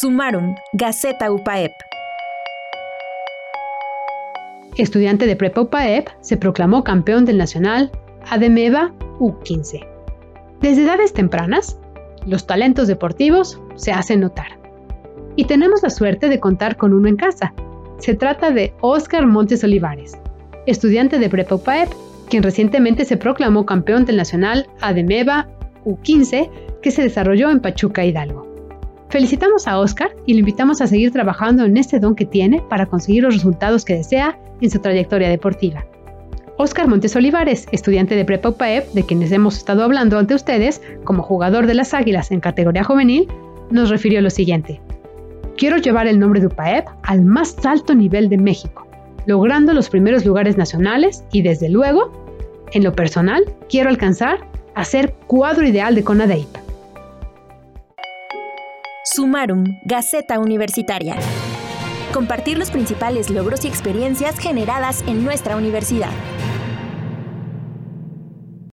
Sumaron, Gaceta UPAEP. Estudiante de Prepa UPAEP, se proclamó campeón del Nacional ADEMEVA U15. Desde edades tempranas, los talentos deportivos se hacen notar. Y tenemos la suerte de contar con uno en casa. Se trata de Oscar Montes Olivares, estudiante de Prepa UPAEP, quien recientemente se proclamó campeón del Nacional ADEMEVA U15 que se desarrolló en Pachuca Hidalgo. Felicitamos a Oscar y le invitamos a seguir trabajando en este don que tiene para conseguir los resultados que desea en su trayectoria deportiva. Oscar Montes Olivares, estudiante de Prepa UPAEP, de quienes hemos estado hablando ante ustedes como jugador de las Águilas en categoría juvenil, nos refirió lo siguiente. Quiero llevar el nombre de UPAEP al más alto nivel de México, logrando los primeros lugares nacionales y desde luego, en lo personal, quiero alcanzar a ser cuadro ideal de CONADEIP. Sumarum, Gaceta Universitaria compartir los principales logros y experiencias generadas en nuestra universidad.